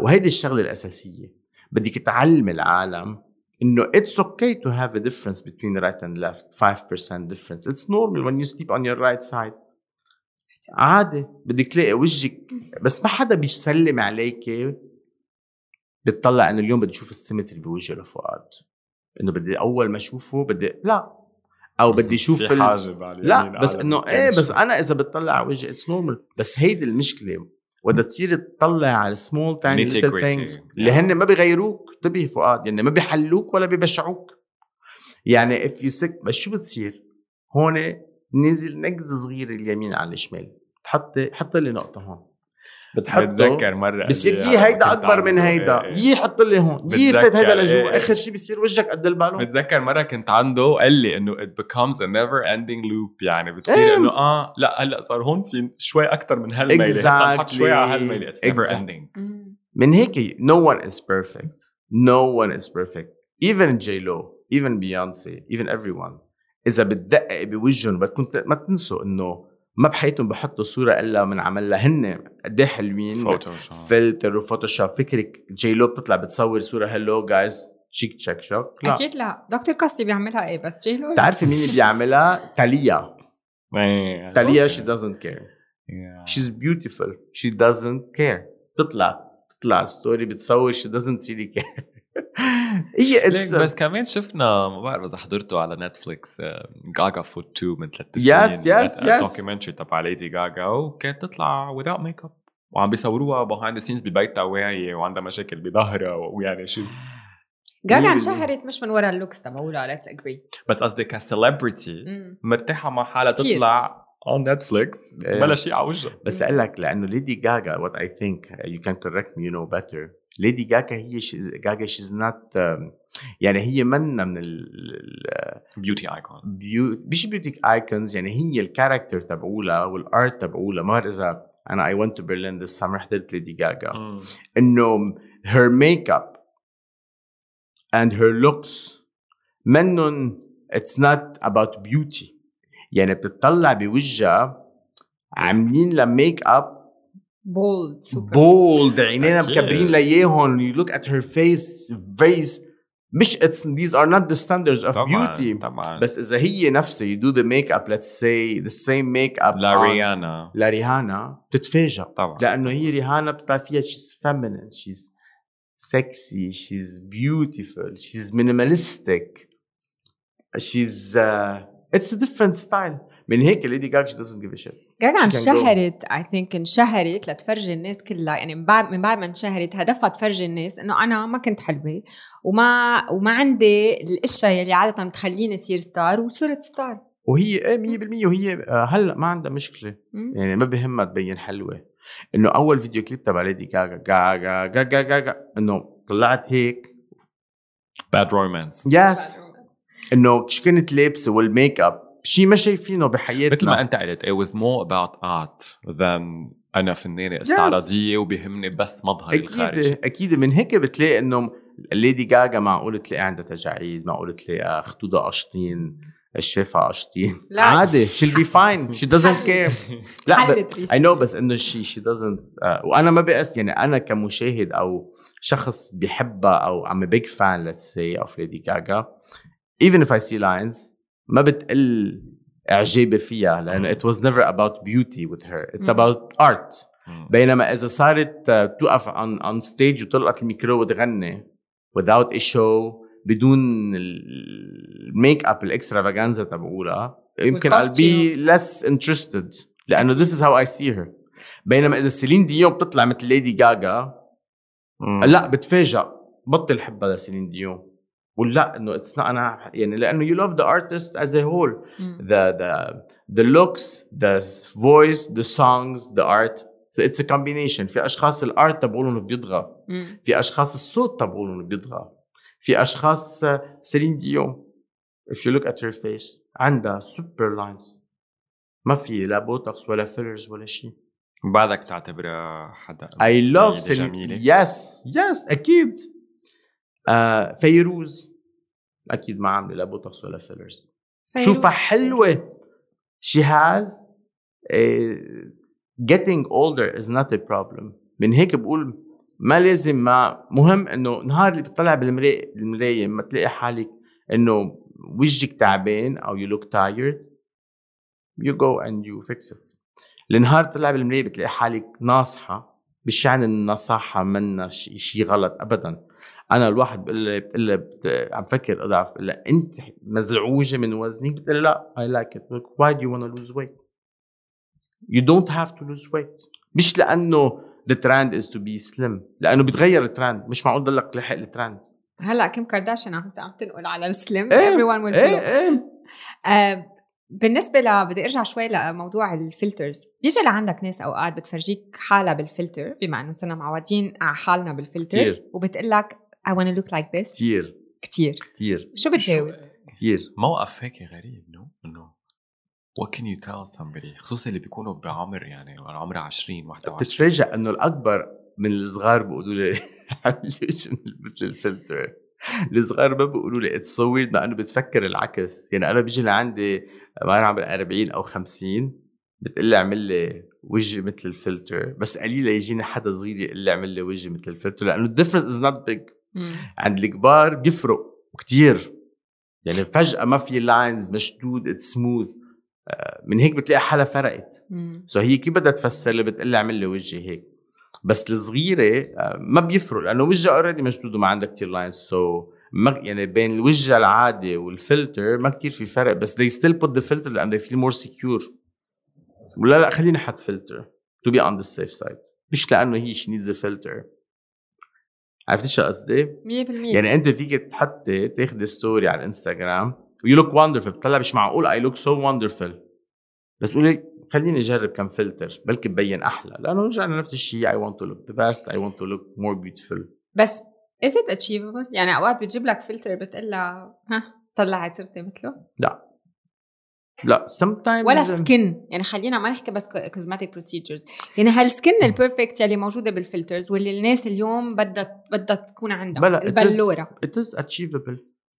وهيدي الشغلة الأساسية. بدك تعلم العالم إنه it's okay to have a difference between right and left. 5% difference. It's normal when you sleep on your right side. عادي. بدك تلاقي وجهك. بس ما حدا بيسلم عليك بتطلع إنه اليوم بدي أشوف ال symmetry بوجه لفؤاد. إنه بدي أول ما أشوفه بدي لا. أو بدي أشوف في حاجب على لا. بس إنه إيه بس أنا إذا بتطلع على وجهي it's normal بس هيدي المشكلة. وقت تصير تطلع على small tiny little things اللي هن ما بيغيروك انتبه فؤاد. يعني ما بيحلوك ولا بيبشعوك. يعني if you seek بس شو بتصير؟ هون نزل نقزة صغيرة اليمين على الشمال. تحطي حط لي نقطة هون. بتحطه بتذكر مرة بصير يي هيدا أكبر من هيدا إيه. يي حط لي هون يي فات هيدا لجوا إيه. آخر شيء بصير وجهك قد البالون بتذكر مرة كنت عنده قال لي إنه it becomes a never ending loop يعني بتصير إيه. إنه آه لا هلأ صار هون في شوي أكثر من هالميلة Exactly. نحط شوي على هالميلة it's never Exactly. ending من هيك no one is perfect no one is perfect even J Lo even Beyonce even everyone إذا بتدقق بوجههم بدكم ت- ما تنسوا إنه ما بحياتهم بحطوا صورة إلا من عملها هن قد إيه حلوين. فوتوشوب فلتر وفوتوشوب. فكرك J Lo بتطلع بتصور صورة hello guys تشيك تشيك شوك. لا. أكيد لا. دكتور كاستي بيعملها إيه بس؟ جيلو لا. بتعرفي مين اللي بيعملها؟ تاليا. إيه. تاليا she doesn't care. Yeah. she's beautiful. She doesn't care. تطلع تطلع story بتصور she doesn't really care. هي it's بس كمان شفنا ما بعرف إذا حضرته على نتفليكس جاجا foot 2 من ثلاث سنين. Yes, yes, yes. documentary تبع ليدي جاجا وكانت تطلع without make up وعم بيصوروها behind the scenes ببيتها واعية وعندها مشاكل بظهرها ويعني she's جاجا مين- انشهرت مش من ورا ال looks تبعولها let's agree بس قصدي ك celebrity مرتاحة مع حالها. تطلع on نتفليكس. بلا شيء على وجهها بس أقول لك لأنه ليدي جاجا what I think you can correct me you know better ليدي جاجا هي جاجا she's not يعني هي منا من ال beauty icon مش beauty icons يعني هي ال character تبعولها وال art تبعولها. ما بعرف إذا أنا I went to Berlin this summer حضرت ليدي جاجا إنه her makeup and her looks منن it's not about beauty. يعني بتطلع بوجهها عاملين لها ميك اب بولد سوبر بولد عينينا أكيد. مكبرين لياهم you look at her face face مش it's these are not the standards of طبعا beauty طبعا بس اذا هي نفسها you do the makeup let's say the same makeup لا on- ريانا لريهانا بتتفاجئ طبعا لانه هي ريهانا بتطلع فيها she's feminine she's sexy she's beautiful she's minimalistic she's uh, it's a different style من هيك ليدي جاجا she doesn't give a shit. جاجا انشهرت I think انشهرت لتفرجي الناس كلها. يعني من بعد من بعد ما انشهرت هدفها تفرجي الناس إنه أنا ما كنت حلوة وما وما عندي الأشياء يلي عادة بتخليني اصير star وصرت star. وهي إيه 100% وهي هلا ما عندها مشكلة. مم. يعني ما بهمها تبين حلوة. إنه أول فيديو كليب تبع ليدي جاجا جاجا جاجا جاجا إنه طلعت هيك. Bad Romance yes إنه شو كانت لابسة وال make up شيء ما شايفينه بحياتنا. مثل ما أنت قلت it was more about art than أنا فنانة استعراضية وبيهمني بس مظهري الخارجي. أكيد. أكيد من هيك بتلاقي إنه ليدي جاجا معقول تلاقي عندها تجاعيد معقول تلاقي خدودها قشطين الشفا قشطين. لا. عادي she'll be fine. She doesn't care. لا. I know بس إنه شي she doesn't uh, وأنا ما بقس يعني أنا كمشاهد أو شخص بيحبها أو I'm a big fan let's say of Lady Gaga even if I see lines ما بتقل إعجابي فيها لأنه it was never about beauty with her it's مم. about art مم. بينما إذا صارت uh, توقف on, on stage وتلقط الميكرو وتغني without a show بدون ال make up ال extravaganza تبعولها يمكن I'll be less interested لأنه this is how I see her بينما إذا سيلين ديون بتطلع مثل ليدي جاجا. لا بتفاجئ بطل حبها لسيلين ديون ولا إنه it's أنا يعني لأنه you love the artist as a whole. مم. the the the looks the voice the songs the art. So it's a combination. في أشخاص ال art بيطغى مم. في أشخاص الصوت تبعولهم بيطغى في أشخاص آه، سيلين ديون if you look at her face عندها super lines. ما في لا بوتوكس ولا fillers ولا شيء بعدك تعتبرها حدا love سيدة سيلين yes yes أكيد. آه فيروز. أكيد ما عاملة لا بوتوكس ولا fillers. شوفها حلوة. she has a, getting older is not a problem. من هيك بقول ما لازم ما مهم إنه نهار اللي بتطلع بالمراية المراية ما تلاقي حالك إنه وجهك تعبان أو you look tired you go and you fix it. النهار تطلع بالمراية بتلاقي حالك ناصحة مش يعني النصاحة منا شيء شي غلط ابدا. أنا الواحد بقول لي بقول لي عم فكر أضعف بقول لها أنت مزعوجة من وزنك؟ بتقول لي لا it. Look, why do you want to lose weight? You don't have to lose weight. مش لأنه the trend is to be slim لأنه بيتغير الترند مش معقول ضلك تلاحق الترند هلأ كيم كارداشيان عم عم تنقل على ال slim إيه، everyone will إيه follow إيه. آه، بالنسبة ل بدي أرجع شوي لموضوع ال filters، بيجي لعندك ناس أوقات بتفرجيك حالها بالفلتر بما إنه صرنا معودين على حالنا بال filters. وبتقول لك I wanna look like this. كثير كتير. كثير شو بتجاوب؟ كثير موقف هيك غريب no إنه what can you tell somebody خصوصا اللي بيكونوا بعمر يعني عمر 20 21 بتتفاجئ إنه الأكبر من الصغار بيقولوا لي عمليش مثل الفلتر. الصغار ما بيقولوا لي it's so weird مع إنه بتفكر العكس. يعني أنا بيجي لعندي ما أنا عمري 40 أو 50 بتقول لي اعمل لي وجه مثل الفلتر. بس قليله يجيني حدا صغير يقول لي اعمل لي وجه مثل الفلتر لأنه ال difference is not big. عند الكبار بيفرق كتير. يعني فجأة ما في lines مشدود it's smooth من هيك بتلاقي حالها فرقت. so هي كيف بدها تفسر لي؟ بتقول لي اعمل لي وجهي هيك. بس الصغيرة آه، ما بيفرق لأنه وجهها already مشدود وما عندها كثير lines so ما يعني بين الوجه العادي والفلتر ما كثير في فرق. بس they still put the filter لأن they feel more secure. ولا لا خليني أحط فلتر to be on the safe side. مش لأنه هي she needs a filter. عرفتي شو قصدي؟ 100% يعني انت فيك تحطي تاخذي story على الانستغرام و you look wonderful بتطلع مش معقول I look so wonderful بس بتقولي خليني أجرب كم فلتر بلكي ببين أحلى لأنه رجعنا نفس الشيء I want to look the best I want to look more beautiful. بس is it achievable؟ يعني أوقات بتجيب لك فلتر بتقول لها ها طلعت صرتي مثله؟ لا. Sometimes ولا skin يعني خلينا ما نحكي بس cosmetic procedures يعني هال skin ال perfect يلي موجودة بال filters واللي الناس اليوم بدها بدها تكون عندها؟ بلا it is- البلورة. it is achievable.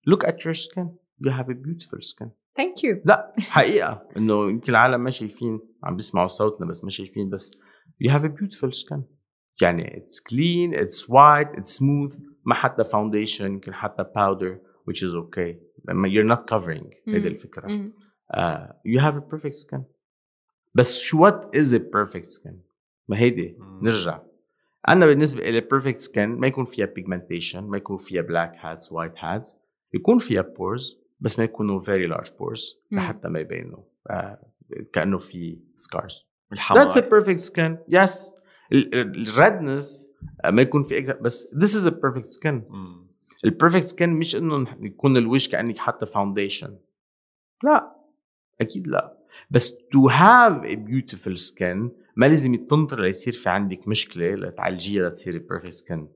Look at your skin. You have a beautiful skin. thank you لا حقيقة. إنه يمكن العالم ما شايفين عم بيسمعوا صوتنا بس ما شايفين بس you have a beautiful skin. يعني it's clean it's white it's smooth. ما حتى foundation يمكن حتى powder which is okay. you're not covering. هيدي مم. Uh, you have a perfect skin. بس شو what is a perfect skin ما هيدي. نرجع. أنا بالنسبة لي perfect skin ما يكون فيها pigmentation ما يكون فيها black hats white hats. يكون فيها pores بس ما يكونوا very large pores. لحتى ما يبينوا آه كأنه في scars. that's a الحمار perfect skin. Yes. الريدنس ما يكون في exa- بس this is a perfect skin. ال perfect skin مش إنه يكون الوجه كأنك حاطة foundation لا. أكيد لا. بس to have a beautiful skin ما لازم تنطر ليصير في عندك مشكلة لتعالجيها لتصيري perfect skin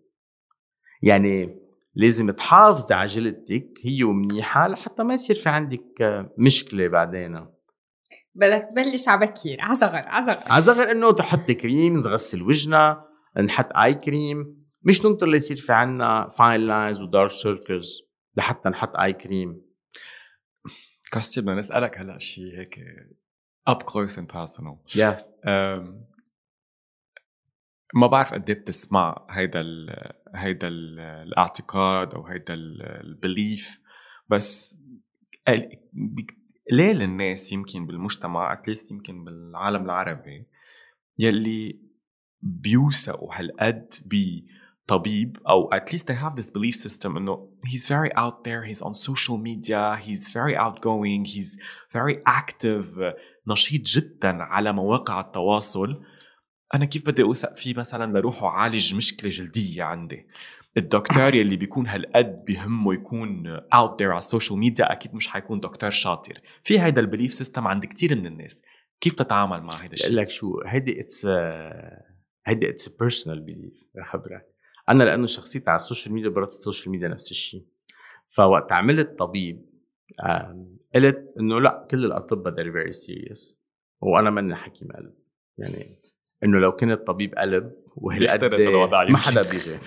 يعني لازم تحافظي على جلدتك هي ومنيحة لحتى ما يصير في عندك آه، مشكلة بعدين. بدك تبلش على بكير على صغر على صغر. على صغر إنه تحطي كريم نغسل وجهنا نحط اي كريم مش ننطر ليصير في عنا fine lines و dark circles لحتى نحط اي كريم كوستي بدنا نسألك هلأ شيء هيك up close and personal. يا ما بعرف قد إيه بتسمع هيدا ال هيدا ال الاعتقاد أو هيدا ال belief بس قليل الناس يمكن بالمجتمع at least يمكن بالعالم العربي يلي بيوثقوا هالقد بطبيب أو at least they have this belief system انه he's very out there he's on social media he's very outgoing he's very active نشيط جدا على مواقع التواصل. أنا كيف بدي أوثق فيه مثلا لروح أعالج مشكلة جلدية عندي؟ الدكتور يلي بيكون هالقد بهمه يكون out there على ال social media أكيد مش حيكون دكتور شاطر. في هيدا ال belief system عند كتير من الناس. كيف تتعامل مع هيدا الشيء؟ لك شو هيدي it's هيدي it's personal belief خبرك. أنا لأنه شخصيتي على ال social media برات ال social media نفس الشيء. فوقت عملت طبيب قلت إنه لأ كل الأطباء they're very serious. وأنا ماني حكيم قلب. يعني إنه لو كنت طبيب قلب وهالقد الوضع ما. حدا بيجي.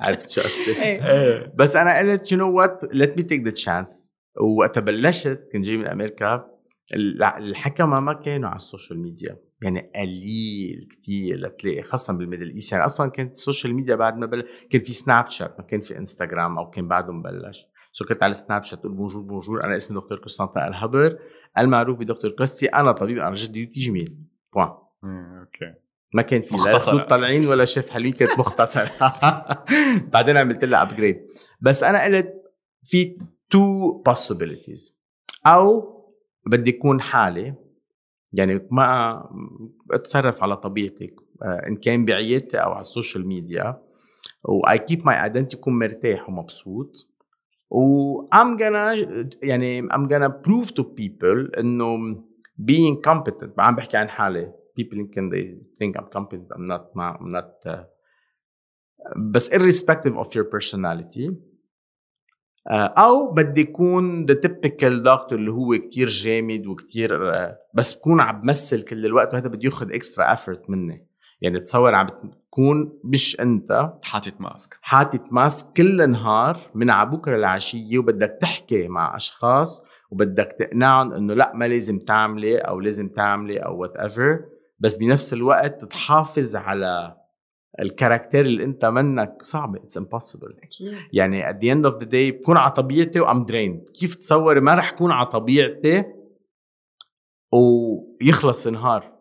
عرفت شو قصدي؟ إيه. بس أنا قلت you know what let me take the chance وقتها بلشت كنت جاي من أمريكا ال- الحكمة ما كانوا على ال social media. يعني قليل كتير لتلاقي خاصة بال Middle East. يعني أصلا كانت ال social media بعد ما بل... كان في سناب شات ما كان في إنستغرام أو كان بعده مبلش. so كنت على سناب شات تقول bonjour bonjour أنا اسمي دكتور قسطنطين الهبر. المعروف بدكتور قسطي أنا طبيب أنا جدي جميل. point okay. ما كان في لا. خدود طالعين ولا شفاف حلوين كانت مختصرة بعدين عملت لها upgrade بس أنا قلت في two possibilities. أو بدي أكون حالي يعني ما اتصرف على طبيعتي آه، ان كان بعيادتي أو على ال social media و I keep my identity يكون مرتاح ومبسوط و I'm gonna يعني I'm gonna prove to people انه being competent عم بحكي عن حالي people يمكن they think I'm competent I'm not I'm not uh, بس irrespective of your personality آه، أو بدي يكون the typical doctor اللي هو كتير جامد وكتير آه، بس بكون عم بمثل كل الوقت وهذا بده ياخذ اكسترا effort مني. يعني تصور عم تكون مش أنت حاطط ماسك حاطط ماسك كل النهار من على بكرة لعشيه وبدك تحكي مع أشخاص وبدك تقنعهم إنه لأ ما لازم تعملي أو لازم تعملي أو whatever بس بنفس الوقت تحافظ على ال character اللي انت منك صعبه it's impossible يعني at the end of the day بكون على طبيعتي و I'm drained كيف تصوري ما رح كون على طبيعتي ويخلص النهار؟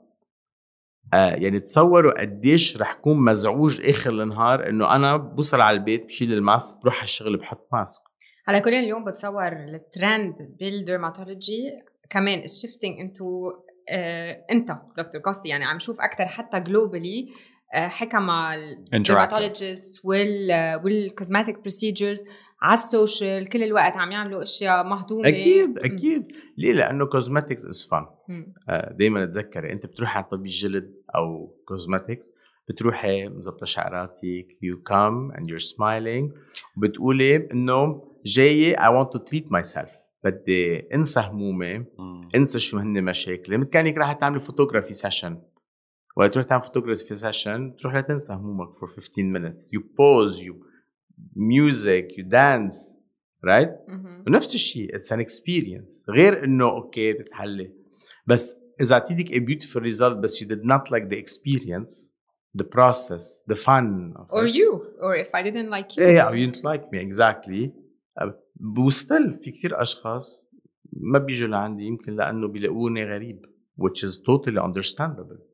آه يعني تصوروا قديش رح كون مزعوج آخر النهار إنه أنا بوصل على البيت بشيل ال mask بروح على الشغل بحط mask. على كل اليوم بتصور ال trend بال dermatology كمان ال shifting انتو آه أنت دكتور كوستي. يعني عم شوف أكثر حتى globally حكى مع ال dermatologist وال وال cosmetic procedures على ال social كل الوقت عم يعملوا أشياء مهضومة. أكيد. أكيد. ليه؟ لأنه cosmetics is fun. دائما تذكري أنت بتروحي على طبيب جلد أو cosmetics بتروحي مظبطه شعراتك you come and you're smiling وبتقولي إنه جاية I want to treat myself بدي انسى همومي انسى شو هن مشاكلي. مثل كانك راح تعملي photography session وقت تروح تعمل فوتوغرافي سيشن تروح لتنسى همومك for 15 minutes you pause you music you dance right مهم. ونفس الشيء اتس ان اكسبيرينس غير انه اوكي بتتحلي بس اذا اعطيتك a beautiful result بس you did not like the experience the process the fun of or it. you or if I didn't like you ايه you didn't like me exactly وستيل في كثير اشخاص ما بيجوا لعندي يمكن لانه بيلاقوني غريب which is totally understandable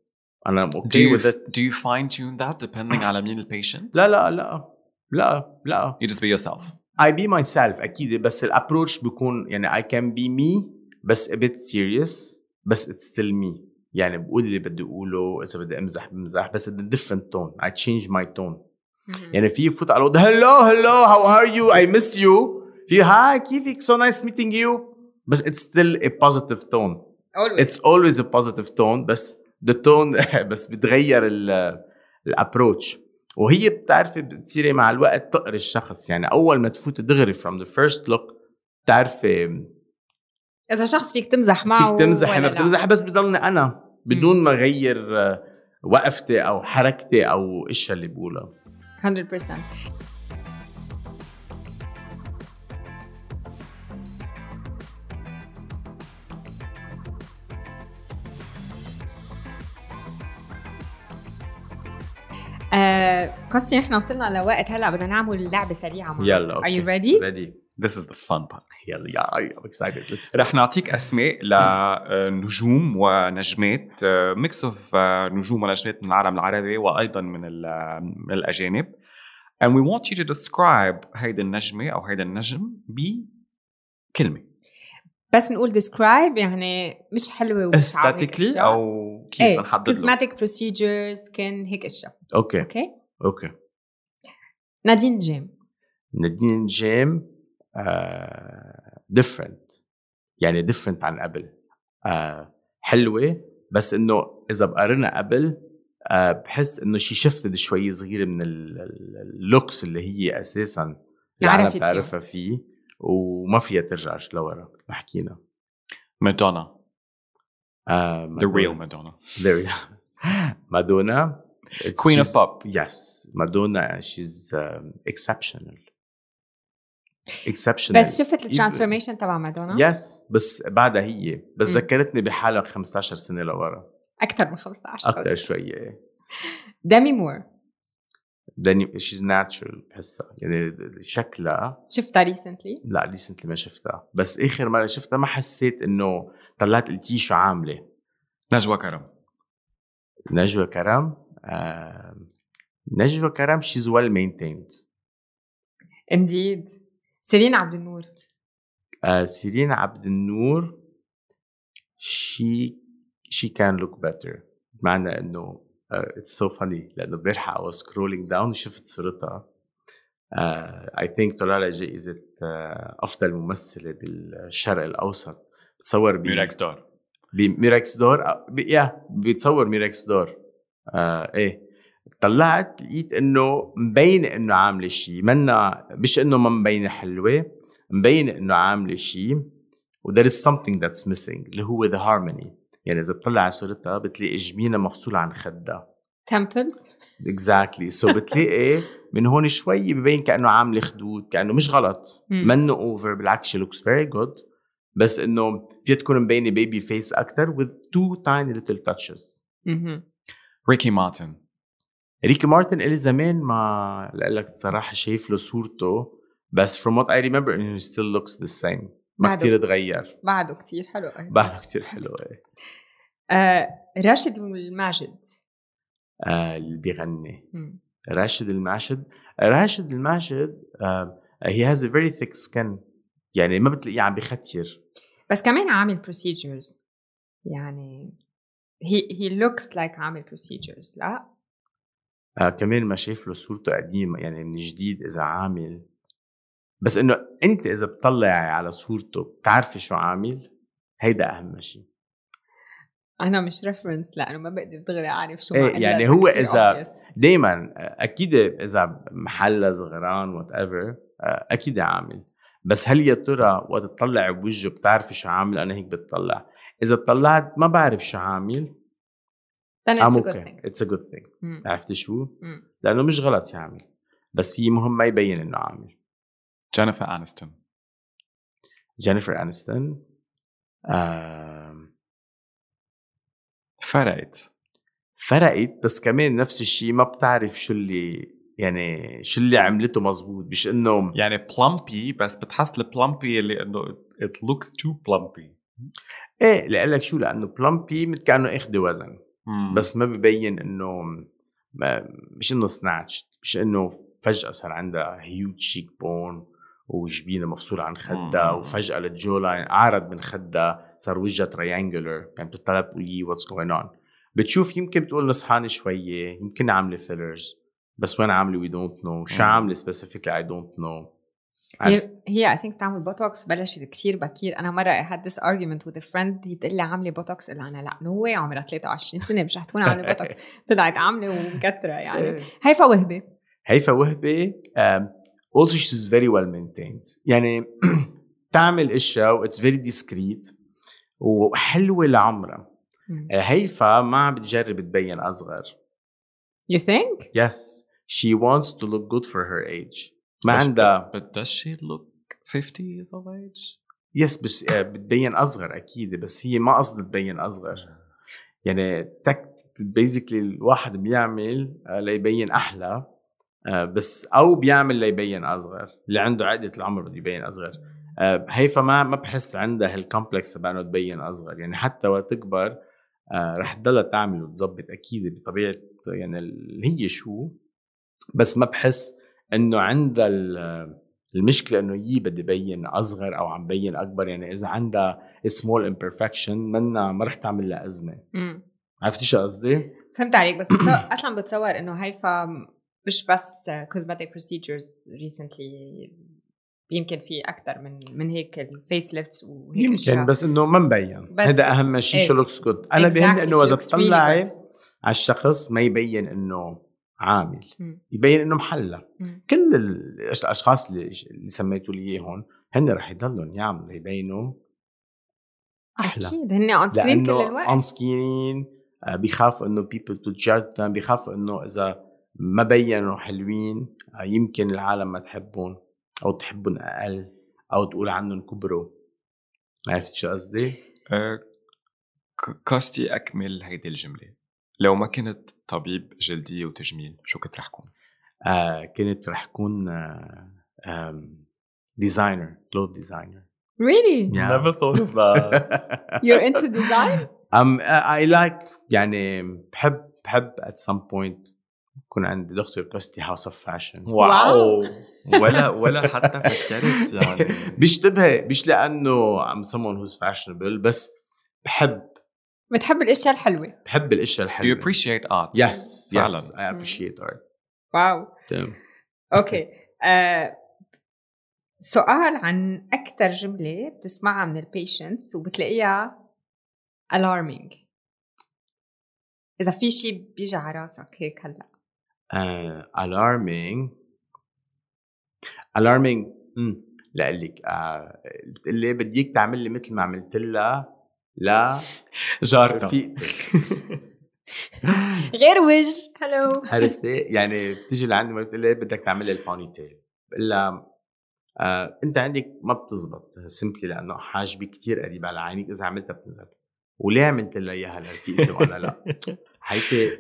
انا Do اوكي you with it do you fine tune that depending على مين البيشنت؟ لا لا لا لا لا You just be yourself. I be myself اكيد بس الابروتش بيكون يعني I can be me بس a bit serious بس it's still me يعني بقول اللي بدي اقوله اذا بدي امزح بمزح بس in a different tone I change my tone مهم. يعني في فوت على الوضع هلو هلو هاو ار يو اي مس يو في هاي كيفك سو نايس ميتينج يو بس it's still a positive tone always it's always a positive tone بس the tone بس بتغير ال approach وهي بتعرفي بتصيري مع الوقت تقري الشخص. يعني أول ما تفوتي دغري from the first look بتعرفي إذا شخص فيك تمزح معه فيك تمزح ولا أنا لا. بتمزح بس بضلني أنا بدون ما أغير آه، وقفتي أو حركتي أو إيش اللي بقولها 100% قصدي نحن وصلنا لوقت هلأ بدنا نعمل لعبة سريعة معك يلا Are you أوكي ready؟ ready. This is the fun part. يلا يا I'm excited. Let's رح نعطيك أسماء لنجوم ونجمات mix of نجوم ونجمات من العالم العربي وأيضا من من الأجانب. And we want you to describe هيدي النجمة أو هيدا النجم بكلمة. بس نقول describe يعني مش حلوة ومش aesthetically. أو كيف إيه نحدد cosmetic procedures كان هيك إشياء. okay. Okay? Okay. نادين نجيم. نادين نجيم different يعني different عن قبل. آه حلوة بس إنه إذا بقارنها قبل آه بحس إنه شي shifted شوي صغيره من ال looks اللي هي أساسا العالم بتعرفها فيه وما فيها ترجع لورا. حكينا مادونا آه The real Madonna. The real مادونا Queen of pop. Yes. مادونا she's um, exceptional. Exceptional. بس شفت ال transformation تبع مادونا؟ yes بس بعدها هي. بس ذكرتني بحالها 15 سنة لورا. أكثر من 15 أكثر شوية ديمي مور ديمي she's natural بحسها. يعني شكلها شفتها recently؟ لا recently ما شفتها. بس آخر مرة شفتها ما حسيت إنه طلعت قلتي شو عاملة. نجوى كرم. نجوى كرم آه... نجوى كرم she's well maintained indeed سيرين عبد النور. آه سيرين عبد النور she she can look better بمعنى إنه it's so funny لأنه امبارح I was scrolling down شفت صورتها. I uh, think طلع لها جائزة uh, أفضل ممثلة بالشرق الأوسط. بتصور ب Murex d'Or ب Murex d'Or يا بتصور Murex d'Or آه إيه. طلعت لقيت إنه مبين إنه عاملة شيء. منا مش إنه ما مبينة حلوة مبين إنه عاملة شيء. و there is something that's missing اللي هو the harmony. يعني إذا بتطلع على صورتها بتلاقي جبينة مفصولة عن خدها. Temples. exactly so بتلاقي من هون شوي ببين كأنه عاملة خدود كأنه مش غلط. منه over بالعكس she looks very good بس إنه فيها تكون مبينة baby face أكثر with two tiny little touches. ريكي مارتن ريكي مارتن إلي زمان ما لك الصراحه شايف له صورته بس from what I remember إنه still looks the same. ما كثير تغير. بعده كثير حلو أيه. بعده كثير حلو إيه. آه راشد الماجد. آه اللي بيغني. راشد الماجد. راشد الماجد آه he has a very thick skin يعني ما بتلاقيه عم بختير بس كمان عامل procedures يعني he he looks like عامل procedures لا. آه كمان ما شايف له صورته قديمة يعني من جديد إذا عامل. بس إنه أنت إذا بتطلعي على صورته بتعرفي شو عامل؟ هيدا أهم شيء أنا مش reference لأنه ما بقدر دغري أعرف شو إيه يعني هو إذا دائما أكيد إذا محل صغران whatever أكيد عامل. بس هل يا ترى وقت تطلع بوجهه بتعرفي شو عامل؟ أنا هيك بتطلع. إذا طلعت ما بعرف شو عامل then it's a good thing. It's a good thing. عرفتي شو؟ لأنه مش غلط يعمل بس هي مهم ما يبين إنه عامل. جينيفر انستون جينيفر انستون فرقت. فرقت بس كمان نفس الشيء ما بتعرف شو اللي يعني شو اللي عملته مزبوط؟ مش انه يعني plumpy بس بتحس ال plumpy اللي إنه it looks too plumpy. إيه لك شو لأنه plumpy مثل كأنه اخذ وزن. مم. بس ما ببين إنه مش إنه snatched مش إنه فجأة صار عندها huge cheek bone وجبينة مفصولة عن خدها وفجأة ال jaw line أعرض من خدها صار وجهها triangular يعني بتطلع بتقولي what's going on بتشوف يمكن بتقول نصحانة شوية يمكن عاملة fillers بس وين عاملة we don't know شو عاملة specifically I don't know هي I think تعمل بوتوكس بلشت كثير بكير. أنا مرة had this argument with a friend هي تقول لي عاملة بوتوكس الا أنا لا no way عمرها 23 سنة مش رح تكون عاملة بوتوكس طلعت عاملة ومكترة يعني. إيه. هيفا وهبة. هيفا وهبة also she's very well maintained. يعني تعمل إشياء و it's very discreet وحلوة لعمرها. هيفا ما عم بتجرب تبين أصغر. You think? Yes. She wants to look good for her age. ما عندها But does she look 50 years of age? yes بس بتبين أصغر أكيد. بس هي ما قصدها تبين أصغر. يعني تك basically الواحد بيعمل ليبين أحلى آه، بس أو بيعمل ليبين أصغر. اللي عنده عقده العمر بده يبين أصغر. آه، هيفا ما ما بحس عندها هال complex تبع إنه تبين أصغر. يعني حتى وقت تكبر آه، رح تضلها تعمل وتظبط. أكيد بطبيعه يعني اللي هي شو؟ بس ما بحس إنه عندها المشكلة إنه يي بدي بين أصغر أو عم بين أكبر. يعني إذا عندها small imperfection منا ما رح تعمل لها أزمة. عرفتي شو قصدي؟ فهمت عليك. بس بتصور أصلا بتصور إنه هيفا مش بس cosmetic procedures recently يمكن في أكثر من من هيك ال face lifts وهيك يمكن بس إنه ما مبين. بس- هذا أهم شيء إيه. she looks good أنا Exactly, بيهمني إنه إذا really تطلعي. على الشخص ما يبين إنه عامل مم. يبين إنه محلى. كل ال- الأشخاص اللي اللي سميتوا لي اياهم هن رح يضلوا يعملوا يبينوا أحلى أكيد هن on screen كل الوقت on screen بيخافوا إنه people to judge them بيخافوا إنه إذا ما بينوا حلوين آه، يمكن العالم ما تحبهم أو تحبهم أقل أو تقول عنهم كبروا عرفت شو قصدي؟ آه، كوستي أكمل هيدي الجملة لو ما كنت طبيب جلديه وتجميل شو كنت رح كون؟ آه كنت رح كون designer clothes designer really? Never thought of that. you're into design? Um, I like يعني بحب بحب at some point يكون عندي دكتور كوستي house of fashion wow. ولا ولا حتى فكرت يعني. بيشتبه مش لأنه I'm someone who's fashionable بس بحب بتحب الأشياء الحلوة؟ بحب الأشياء you الحلوه appreciate art. Yes فعلاً. yes I appreciate art. wow. تمام. okay. آه، سؤال عن أكثر جملة بتسمعها من البيشنتس وبتلاقيها alarming. إذا في شيء بيجي على راسك هيك هلأ. uh, alarming. alarming امم لك آه بتقول لي بديك تعمل لي مثل ما عملت لها لا. جارتك رفيقتك غير وجه. هلو عرفتي؟ يعني بتيجي لعندي بتقول لي بدك تعمل لي ال pony tail؟ بقول لها آه أنت عندك ما بتزبط simply لأنه حاجبي كتير قريبه على عينيك إذا عملتها بتنزل. وليه عملت لها إياها لرفيقتي وأنا لا؟ هيك.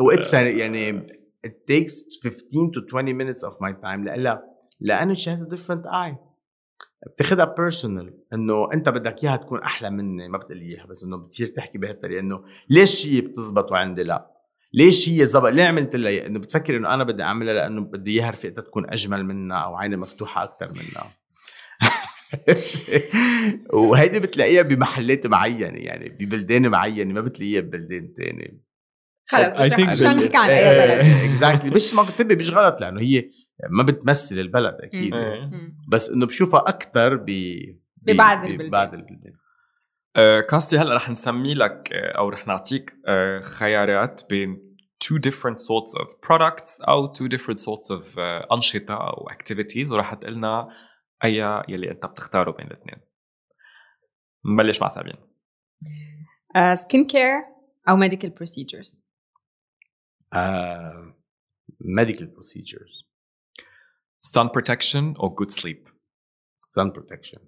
what's يعني it takes 15 to 20 minutes of my time لألا لأنه she has a different eye. بتاخدها personal إنه أنت بدك إياها تكون أحلى مني ما بتقول لي إياها بس إنه بتصير تحكي بهالطريقة إنه ليش هي بتزبط وعندي لا. ليش هي زبط؟ ليه عملت لها؟ إنه بتفكر إنه أنا بدي أعملها لأنه بدي إياها رفيقتها تكون أجمل منها أو عيني مفتوحة أكثر منها. وهيدي بتلاقيها بمحلات معينة يعني ببلدان معينة ما بتلاقيها ببلدان تاني. خلص بس مشان بال- نحكي عن اي بلد اكزاكتلي مش ما كنت مش غلط لأنه هي ما بتمثل البلد أكيد. بس إنه بشوفها أكثر ب ببعض البلدان. ببعض البلدان. آه، كوستي هلأ رح نسمي لك آه، أو رح نعطيك آه، خيارات بين two different sorts of products أو two different sorts of أنشطة أو activities ورح تقلنا اي يلي أنت بتختاره بين الاثنين. نبلش مع سابين. skin care أو medical procedures Uh, medical procedures, sun protection, or good sleep. Sun protection.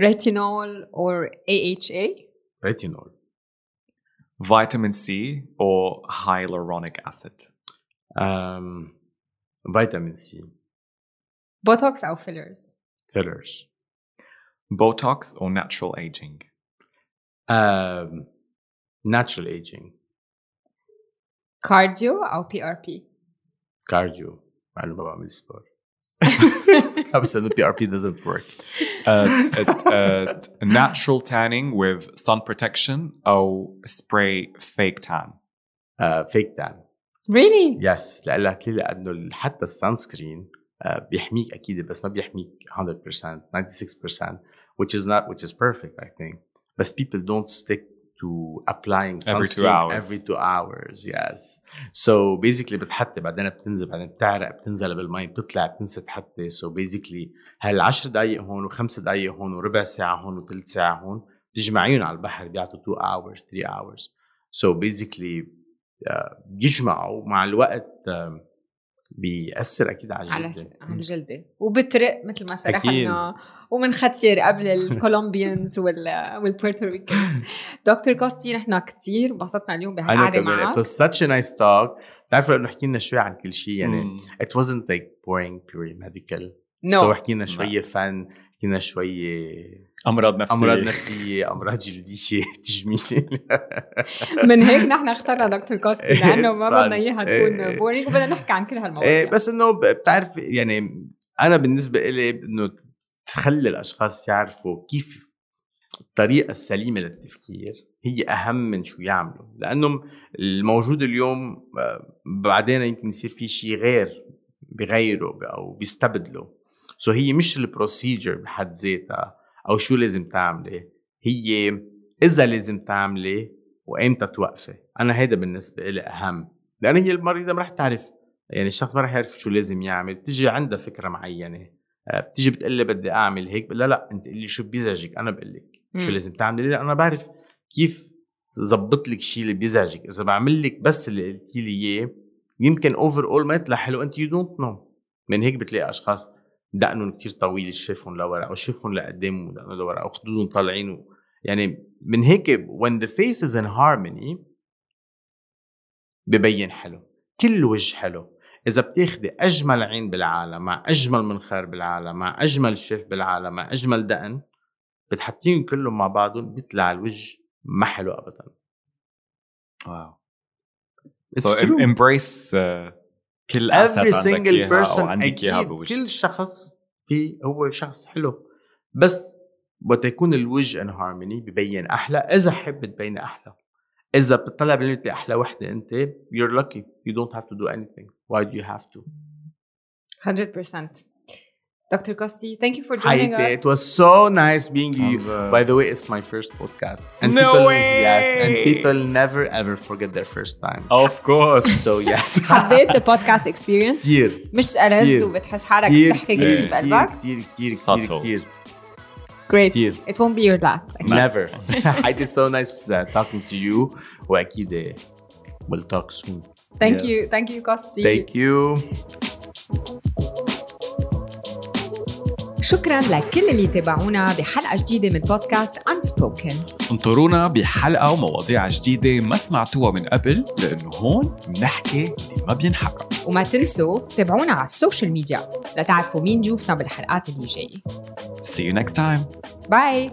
Retinol or AHA? Retinol. Vitamin C or hyaluronic acid? Um, vitamin C. Botox or fillers? Fillers. Botox or natural aging? Um, natural aging. كارديو او بي ار بي cardio مع انه ما بعمل سبور بس انه بي ار بي doesn't work uh, at, at natural tanning with sun protection او spray fake tan uh, fake tan ريلي يس لقلك ليه لانه ال- حتى السان سكرين بيحميك اكيد بس ما بيحميك 100% 96% which is not which is perfect I think بس people don't stick to applying Every two hours. every two hours yes. So basically بتحطي بعدين بتنزل بعدين بتعرق بتنزل بالمي بتطلع بتنسى تحطي. So basically هالعشر دقائق هون وخمس دقائق هون وربع ساعة هون وثلث ساعة هون بتجمعيهم على البحر بيعطوا 2 hours 3 hours. So basically آه، بيجمعوا. مع الوقت آه، بيأثر أكيد على على الجلد. على الجلده وبترق مثل ما. شرحنا ومن ختير قبل ال Colombians وال وال Puerto Ricans دكتور كوستي نحن كثير انبسطنا اليوم أنا بهالقعدة كمان معك. it was such a nice talk. بتعرفوا انه حكينا شوي عن كل شيء يعني Mm. it wasn't like boring purely medical. So حكينا شوية فن حكينا شوية أمراض نفسية. أمراض نفسية أمراض جلدية تجميل من هيك نحن اخترنا دكتور كوستي لأنه ما بدنا. إياها إيه. تكون boring وبدنا نحكي عن كل هالمواضيع. إيه بس إنه بتعرف يعني أنا بالنسبة لي إنه تخلي الأشخاص يعرفوا كيف الطريقة السليمة للتفكير هي أهم من شو يعملوا. لأنه الموجود اليوم آه، بعدين يمكن يصير في شيء غير بغيره أو بيستبدله so so هي مش ال procedure بحد ذاتها أو شو لازم تعملي. هي إذا لازم تعملي وإمتى توقفي. أنا هيدا بالنسبة لي أهم. لأن هي المريضة ما رح تعرف. يعني الشخص ما رح يعرف شو لازم يعمل. بتيجي عندها فكرة معينة. آه، بتيجي بتقول لي بدي أعمل هيك. لا لا أنت قلي شو بيزعجك. أنا بقول لك شو لازم تعملي. لا أنا بعرف كيف ظبط لك الشيء اللي بيزعجك. إذا بعمل لك بس اللي قلتي لي إياه يمكن overall ما يطلع حلو. أنت you don't know من هيك بتلاقي أشخاص دقنهم كتير طويل شفافهم لورا أو شفافهم لقدام ودقنهم لورا أو خدودهم طالعين و... يعني من هيك when the face is in harmony ببين حلو كل وجه حلو. إذا بتاخدي أجمل عين بالعالم مع أجمل منخار بالعالم مع أجمل شف بالعالم مع أجمل دقن بتحطيهم كلهم مع بعضهم بيطلع الوجه ما حلو ابدا. واو. So true. embrace uh, كل every single person أكيد كل شخص في هو شخص حلو. بس وقت يكون الوجه ان هارموني ببين أحلى إذا حب تبين أحلى. إذا بتطلع بالليل أحلى وحدة أنت you're lucky. You don't have to do anything. Why do you have to? 100% Dr. Kosti, thank you for joining Hi, us. It was so nice being you. By the way, it's my first podcast. And no people, way! Yes, and people never ever forget their first time. Of course. So yes. حبيت البودكاست اكسبيرينس كثير مش ألذ كتير. وبتحس حالك كثير بتحكي كل شيء بقلبك كثير كثير Subtle. كثير كثير Great. كتير. It won't be your last. actually. Never. it is so nice uh, talking to you. واكيد uh, we'll talk soon. Thank Yes. you. Thank you, Kosti. Thank you. شكرا لكل اللي تابعونا بحلقة جديدة من بودكاست Unspoken. انطرونا بحلقة ومواضيع جديدة ما سمعتوها من قبل لأنه هون بنحكي اللي ما بينحكى وما تنسوا تابعونا على السوشيال ميديا لتعرفوا مين جوفنا بالحلقات اللي جاية. See you next time باي